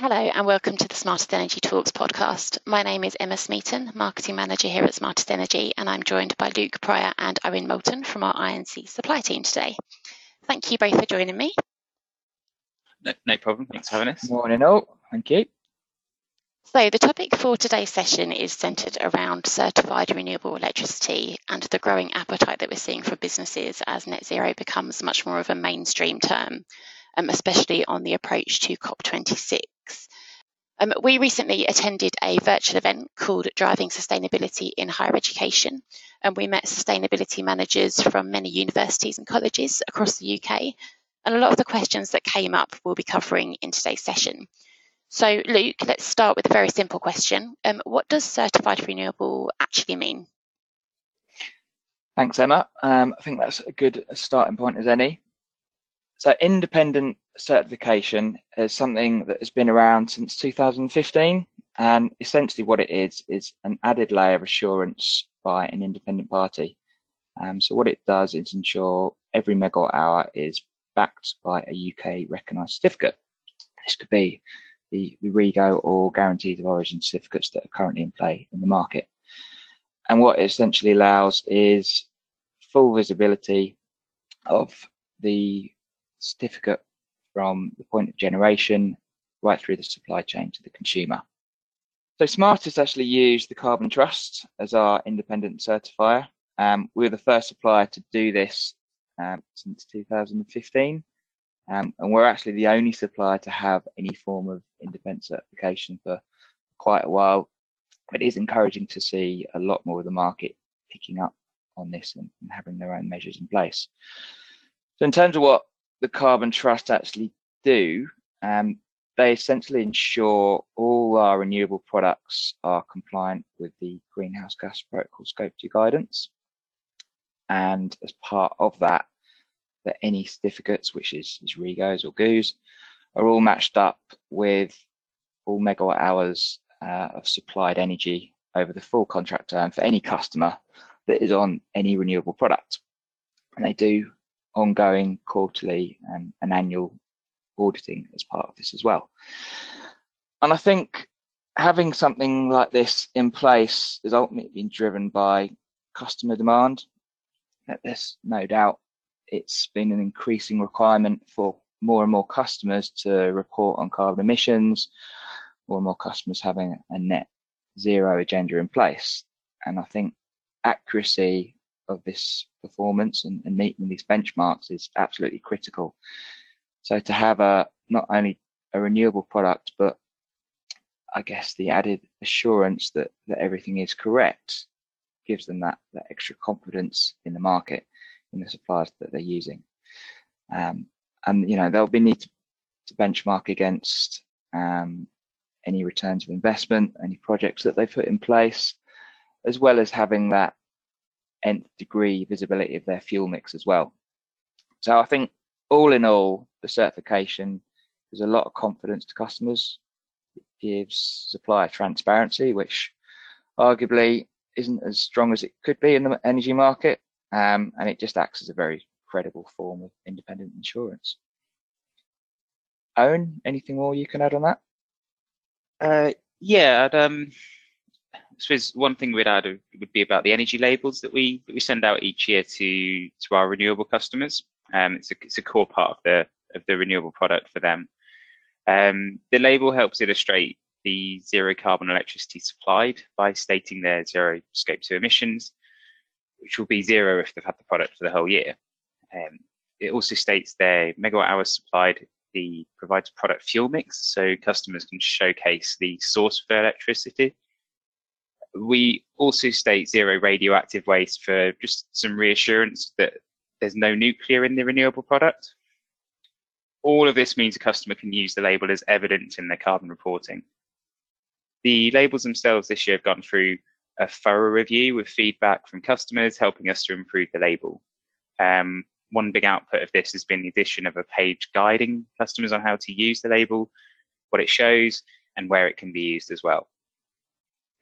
Hello, and welcome to the Smartest Energy Talks podcast. My name is Emma Smeaton, Marketing Manager here at Smartest Energy, and I'm joined by Luke Pryor and Owen Moulton from our I&C supply team today. Thank you both for joining me. No, no problem. Thanks for having us. Morning all. Thank you. So, the topic for today's session is centred around certified renewable electricity and the growing appetite that we're seeing for businesses as net zero becomes much more of a mainstream term, um, especially on the approach to COP26. Um, we recently attended a virtual event called Driving Sustainability in Higher Education, and we met sustainability managers from many universities and colleges across the UK. And a lot of the questions that came up we'll be covering in today's session. So, Luke, let's start with a very simple question. Um, what does certified renewable actually mean? Thanks, Emma. Um, I think that's a good starting point as any. So independent certification is something that has been around since 2015. And essentially what it is, is an added layer of assurance by an independent party. Um, so what it does is ensure every megawatt hour is backed by a UK recognised certificate. This could be the, the REGO or guarantees of origin certificates that are currently in play in the market. And what it essentially allows is full visibility of the certificate from the point of generation right through the supply chain to the consumer. So Smartest actually used the Carbon Trust as our independent certifier. Um, we were the first supplier to do this um, since 2015. Um, and we're actually the only supplier to have any form of independent certification for quite a while. But it is encouraging to see a lot more of the market picking up on this and, and having their own measures in place. So in terms of what the Carbon Trust actually do, um, they essentially ensure all our renewable products are compliant with the Greenhouse Gas Protocol Scope 2 guidance. And as part of that, that any certificates, which is, is REGOs or GOOs, are all matched up with all megawatt hours uh, of supplied energy over the full contract term for any customer that is on any renewable product. And they do ongoing quarterly and, and annual auditing as part of this as well. And I think having something like this in place is ultimately being driven by customer demand. There's no doubt it's been an increasing requirement for more and more customers to report on carbon emissions, more and more customers having a net zero agenda in place. And I think accuracy of this performance and, and meeting these benchmarks is absolutely critical. So to have a not only a renewable product, but I guess the added assurance that, that everything is correct gives them that, that extra confidence in the market, in the suppliers that they're using. Um, and you know they'll be need to, to benchmark against um, any returns of investment, any projects that they put in place, as well as having that nth degree visibility of their fuel mix as well. So I think all in all, the certification gives a lot of confidence to customers. It gives supplier transparency, which arguably isn't as strong as it could be in the energy market. Um, and it just acts as a very credible form of independent insurance. Owen, anything more you can add on that? Uh, yeah, I'd, um, suppose one thing we'd add would be about the energy labels that we that we send out each year to to our renewable customers. Um, it's a it's a core part of the of the renewable product for them. Um, the label helps illustrate the zero carbon electricity supplied by stating their zero scope two emissions, which will be zero if they've had the product for the whole year. Um, it also states their megawatt hours supplied the provides product fuel mix, so customers can showcase the source of their electricity we also state zero radioactive waste for just some reassurance that there's no nuclear in the renewable product. All of this means a customer can use the label as evidence in their carbon reporting. The labels themselves this year have gone through a thorough review with feedback from customers helping us to improve the label. Um, one big output of this has been the addition of a page guiding customers on how to use the label, what it shows, and where it can be used as well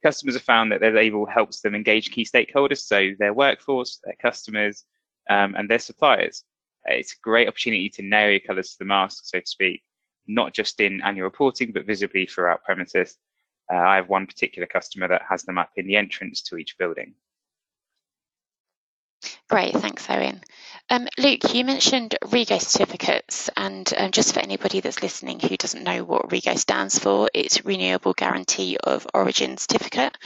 customers have found that their label helps them engage key stakeholders, so their workforce, their customers, um, and their suppliers. It's a great opportunity to nail your colours to the mask, so to speak. not just in annual reporting, but visibly throughout premises. Uh, I have one particular customer that has them up in the entrance to each building. Great, thanks, Owen. Um, Luke, you mentioned REGO certificates, and um, just for anybody that's listening who doesn't know what REGO stands for, it's Renewable Guarantee of Origin Certificate.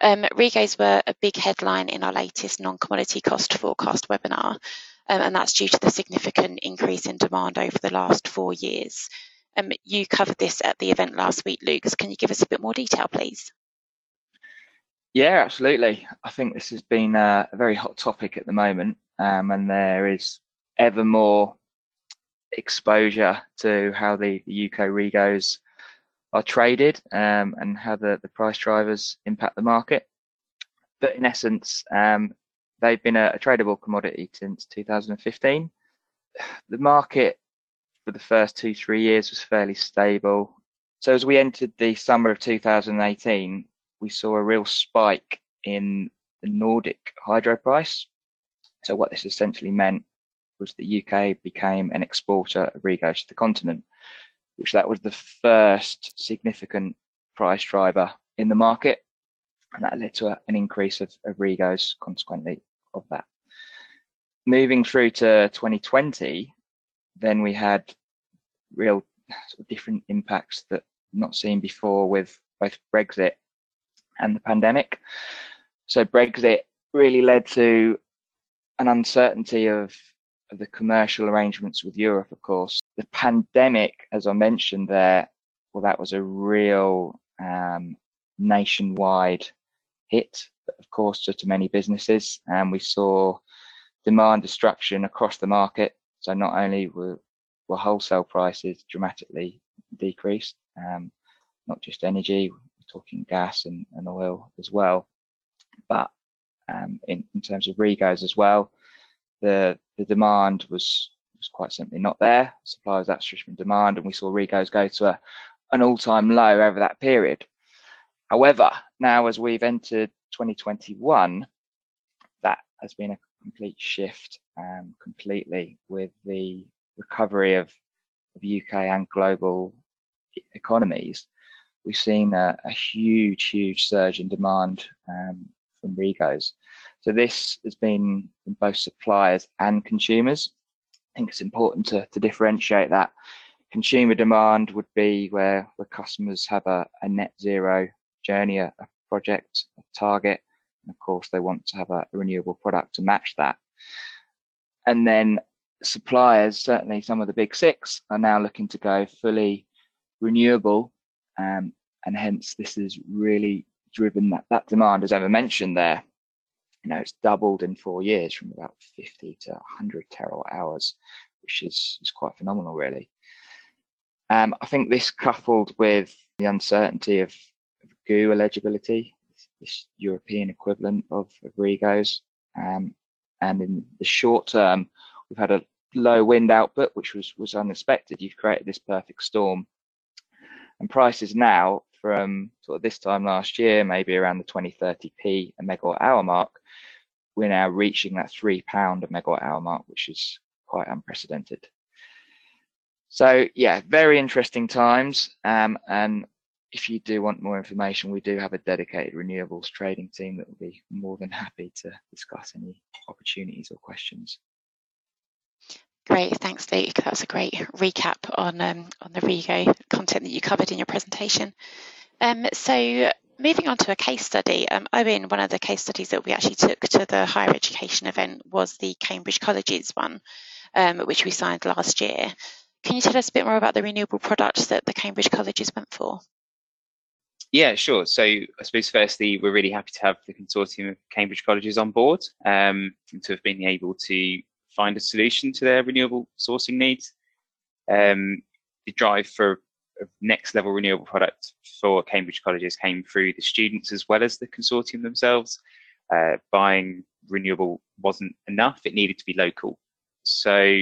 Um, REGOs were a big headline in our latest non-commodity cost forecast webinar, um, and that's due to the significant increase in demand over the last four years. Um, you covered this at the event last week, Luke. Can you give us a bit more detail, please? Yeah, absolutely. I think this has been a very hot topic at the moment, um, and there is ever more exposure to how the, the UK regos are traded um, and how the, the price drivers impact the market. But in essence, um, they've been a, a, tradable commodity since 2015. The market for the first two, three years was fairly stable. So as we entered the summer of 2018, we saw a real spike in the Nordic hydro price. So what this essentially meant was the UK became an exporter of regos to the continent, which that was the first significant price driver in the market. And that led to a, an increase of, of regos consequently of that. Moving through to 2020, then we had real sort of different impacts that not seen before with both Brexit and the pandemic. So Brexit really led to an uncertainty of, of the commercial arrangements with Europe, of course. The pandemic, as I mentioned there, well, that was a real um, nationwide hit, of course, to, to many businesses. And we saw demand destruction across the market. So not only were, were wholesale prices dramatically decreased, um, not just energy, talking gas and, and oil as well. But um, in, in terms of regos as well, the the demand was was quite simply not there. Supply was outstripping demand, and we saw regos go to a, an all-time low over that period. However, now as we've entered 2021, that has been a complete shift um, completely with the recovery of, of UK and global economies we've seen a, a huge, huge surge in demand um, from Regos. So this has been from both suppliers and consumers. I think it's important to, to differentiate that. Consumer demand would be where, where customers have a, a net zero journey, a, a project, a target, and of course they want to have a, a renewable product to match that. And then suppliers, certainly some of the big six, are now looking to go fully renewable um, and hence this has really driven that, that demand, as Emma mentioned there. You know, it's doubled in four years from about 50 to 100 terawatt hours, which is, is quite phenomenal, really. Um, I think this coupled with the uncertainty of, of GOO eligibility, this European equivalent of, of REGOs, um, and in the short term, we've had a low wind output, which was was unexpected. You've created this perfect storm, and prices now from sort of this time last year, maybe around the 20, 30p a megawatt hour mark, we're now reaching that three pound a megawatt hour mark, which is quite unprecedented. So yeah, very interesting times. Um, and if you do want more information, we do have a dedicated renewables trading team that will be more than happy to discuss any opportunities or questions. Great, thanks, Luke. That was a great recap on um, on the REGO content that you covered in your presentation. Um, so moving on to a case study, um, Owen, one of the case studies that we actually took to the higher education event was the Cambridge Colleges one, um, which we signed last year. Can you tell us a bit more about the renewable products that the Cambridge Colleges went for? Yeah, sure. So I suppose firstly, we're really happy to have the consortium of Cambridge Colleges on board um, to have been able to find a solution to their renewable sourcing needs. Um, the drive for a next level renewable product for Cambridge colleges came through the students as well as the consortium themselves. Uh, buying renewable wasn't enough, it needed to be local. So,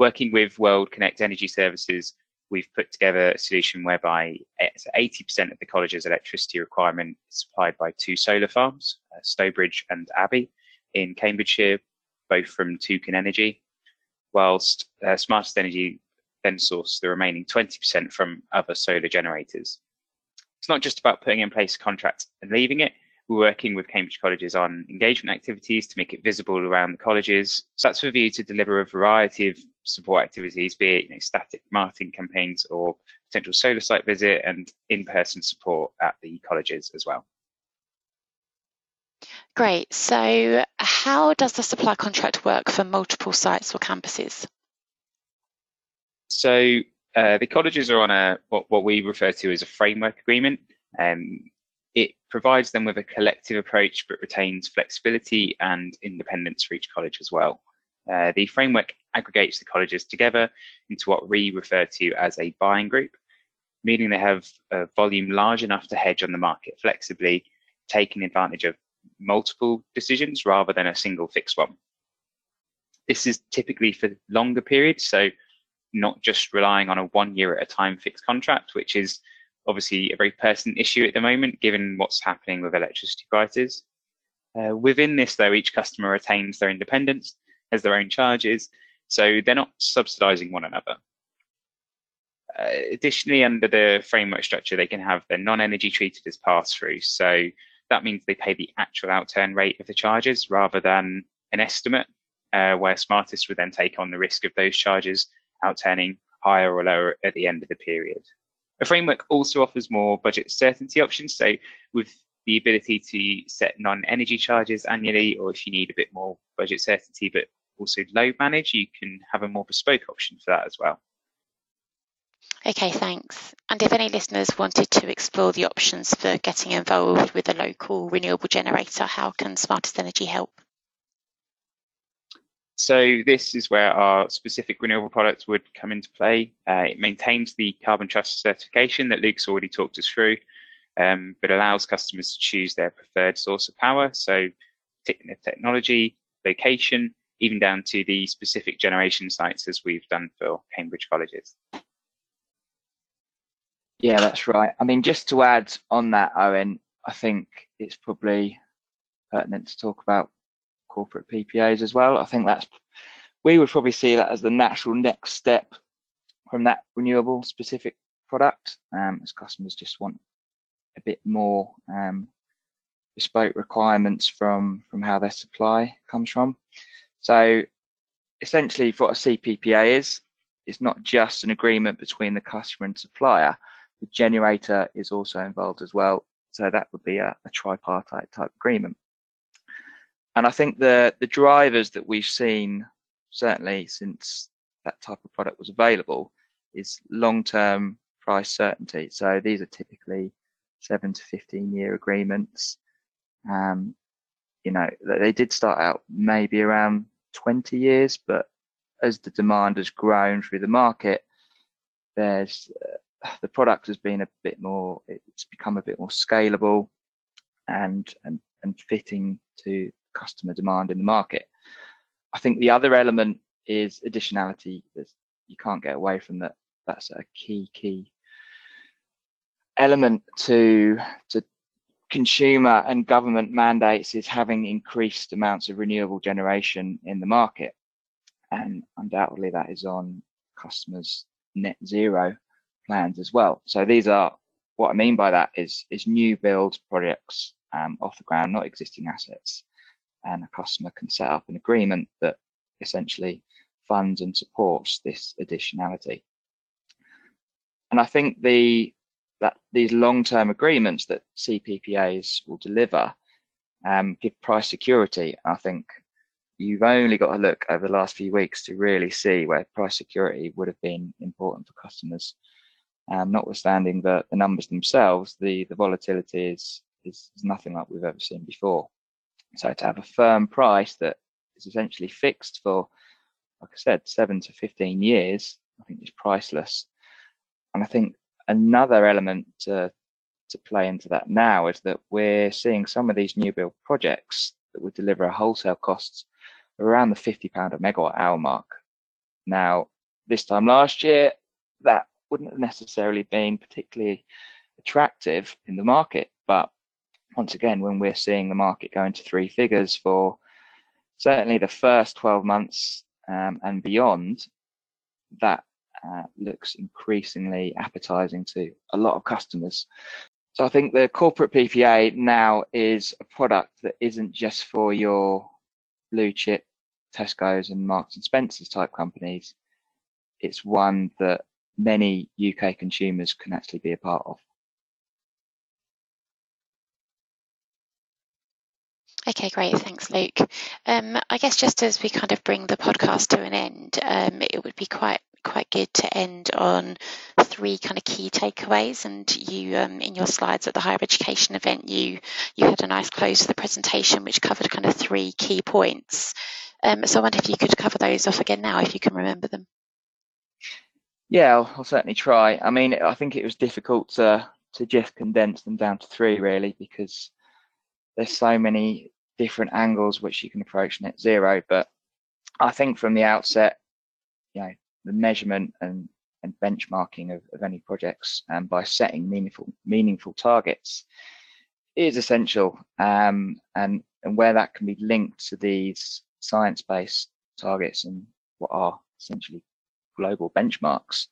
working with World Connect Energy Services, we've put together a solution whereby 80% of the college's electricity requirement is supplied by two solar farms, uh, Stowbridge and Abbey, in Cambridgeshire, both from Toucan Energy, whilst uh, Smartest Energy, then source the remaining 20% from other solar generators. It's not just about putting in place a contract and leaving it. We're working with Cambridge colleges on engagement activities to make it visible around the colleges. So that's a view to deliver a variety of support activities, be it you know, static marketing campaigns or potential solar site visit and in-person support at the colleges as well. Great. So how does the supply contract work for multiple sites or campuses? So uh, the colleges are on a what, what we refer to as a framework agreement. Um, it provides them with a collective approach, but retains flexibility and independence for each college as well. Uh, the framework aggregates the colleges together into what we refer to as a buying group, meaning they have a volume large enough to hedge on the market flexibly, taking advantage of multiple decisions rather than a single fixed one. This is typically for longer periods, so not just relying on a one year at a time fixed contract, which is obviously a very pertinent issue at the moment, given what's happening with electricity prices. Uh, within this, though, each customer retains their independence, has their own charges, so they're not subsidizing one another. Uh, additionally, under the framework structure, they can have their non-energy treated as pass-through. So that means they pay the actual outturn rate of the charges rather than an estimate, uh, where Smartest would then take on the risk of those charges outturning higher or lower at the end of the period. A framework also offers more budget certainty options. So with the ability to set non-energy charges annually, or if you need a bit more budget certainty, but also load manage, you can have a more bespoke option for that as well. Okay, thanks. And if any listeners wanted to explore the options for getting involved with a local renewable generator, how can Smartest Energy help? So this is where our specific renewable products would come into play. Uh, it maintains the Carbon Trust certification that Luke's already talked us through, um, but allows customers to choose their preferred source of power. So technology, location, even down to the specific generation sites as we've done for Cambridge colleges. Yeah, that's right. I mean, just to add on that, Owen, I think it's probably pertinent to talk about corporate PPAs as well. I think that's we would probably see that as the natural next step from that renewable specific product, um, as customers just want a bit more um, bespoke requirements from from how their supply comes from. So essentially, what a CPPA is, it's not just an agreement between the customer and supplier. The generator is also involved as well. So that would be a, a tripartite type agreement. And I think the the drivers that we've seen certainly since that type of product was available is long-term price certainty. So these are typically seven to 15 year agreements. Um, you know, they did start out maybe around 20 years, but as the demand has grown through the market, there's the product has been a bit more, it's become a bit more scalable and and and fitting to customer demand in the market. I think the other element is additionality. There's, you can't get away from that. That's a key key element to to consumer and government mandates is having increased amounts of renewable generation in the market, and undoubtedly that is on customers' net zero plans as well. So these are what I mean by that is is new build projects um, off the ground, not existing assets and a customer can set up an agreement that essentially funds and supports this additionality. And I think the that these long-term agreements that CPPAs will deliver um, give price security. I think you've only got to look over the last few weeks to really see where price security would have been important for customers. Um, notwithstanding the, the numbers themselves, the, the volatility is, is, is nothing like we've ever seen before. So to have a firm price that is essentially fixed for, like I said, seven to 15 years, I think is priceless. And I think another element to, to play into that now is that we're seeing some of these new build projects that would deliver a wholesale costs around the 50 pound a megawatt hour mark. Now, this time last year, that wouldn't have necessarily been particularly attractive in the market, but once again, when we're seeing the market go into three figures for certainly the first 12 months um, and beyond, that uh, looks increasingly appetizing to a lot of customers. So I think the corporate PPA now is a product that isn't just for your blue chip Tesco's and Marks and Spencer's type companies. It's one that many UK consumers can actually be a part of. Okay, great. Thanks, Luke. Um, I guess just as we kind of bring the podcast to an end, um, it would be quite quite good to end on three kind of key takeaways. And you, um, in your slides at the higher education event, you you had a nice close to the presentation which covered kind of three key points. Um, so I wonder if you could cover those off again now, if you can remember them. Yeah, I'll, I'll certainly try. I mean, I think it was difficult to to just condense them down to three really because there's so many different angles which you can approach net zero. But I think from the outset, you know, the measurement and, and benchmarking of, of any projects and um, by setting meaningful meaningful targets is essential. Um, and and where that can be linked to these science-based targets and what are essentially global benchmarks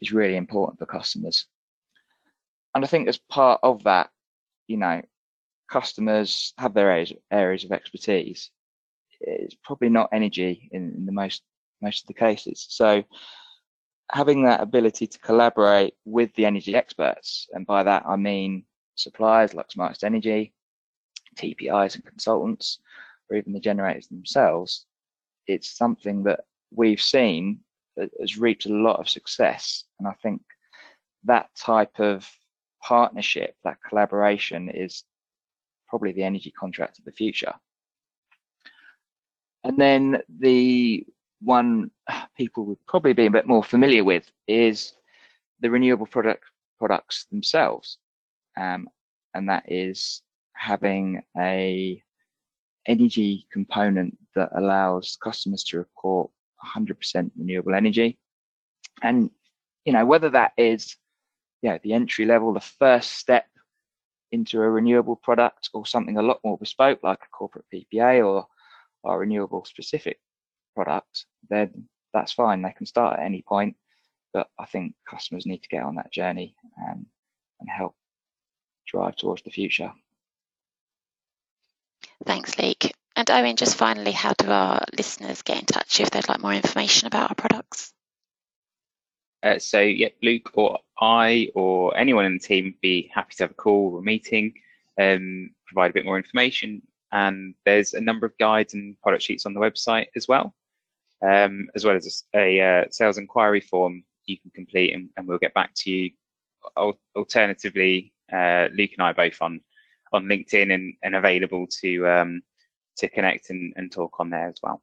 is really important for customers. And I think as part of that, you know, customers have their areas, areas of expertise. It's probably not energy in, in the most most of the cases. So having that ability to collaborate with the energy experts, and by that I mean suppliers like Smartest Energy, TPIs and consultants, or even the generators themselves, it's something that we've seen has reaped a lot of success. And I think that type of partnership, that collaboration is probably the energy contract of the future. And then the one people would probably be a bit more familiar with is the renewable product products themselves. Um, and that is having a energy component that allows customers to report 100% renewable energy. And, you know, whether that is, yeah, the entry level, the first step into a renewable product or something a lot more bespoke like a corporate PPA or a renewable specific product, then that's fine. They can start at any point, but I think customers need to get on that journey and, and help drive towards the future. Thanks, Luke. And Owen, just finally, how do our listeners get in touch if they'd like more information about our products? Uh, so yeah, Luke or I or anyone in the team would be happy to have a call or a meeting, um, provide a bit more information. And there's a number of guides and product sheets on the website as well, um, as well as a, a uh, sales inquiry form you can complete, and, and we'll get back to you. Alternatively, uh, Luke and I are both on on LinkedIn and, and available to um, to connect and, and talk on there as well.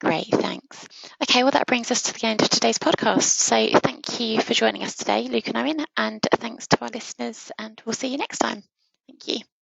Great, thanks. Okay, well, that brings us to the end of today's podcast. So, thank you for joining us today, Luke and Owen, and thanks to our listeners, and we'll see you next time. Thank you.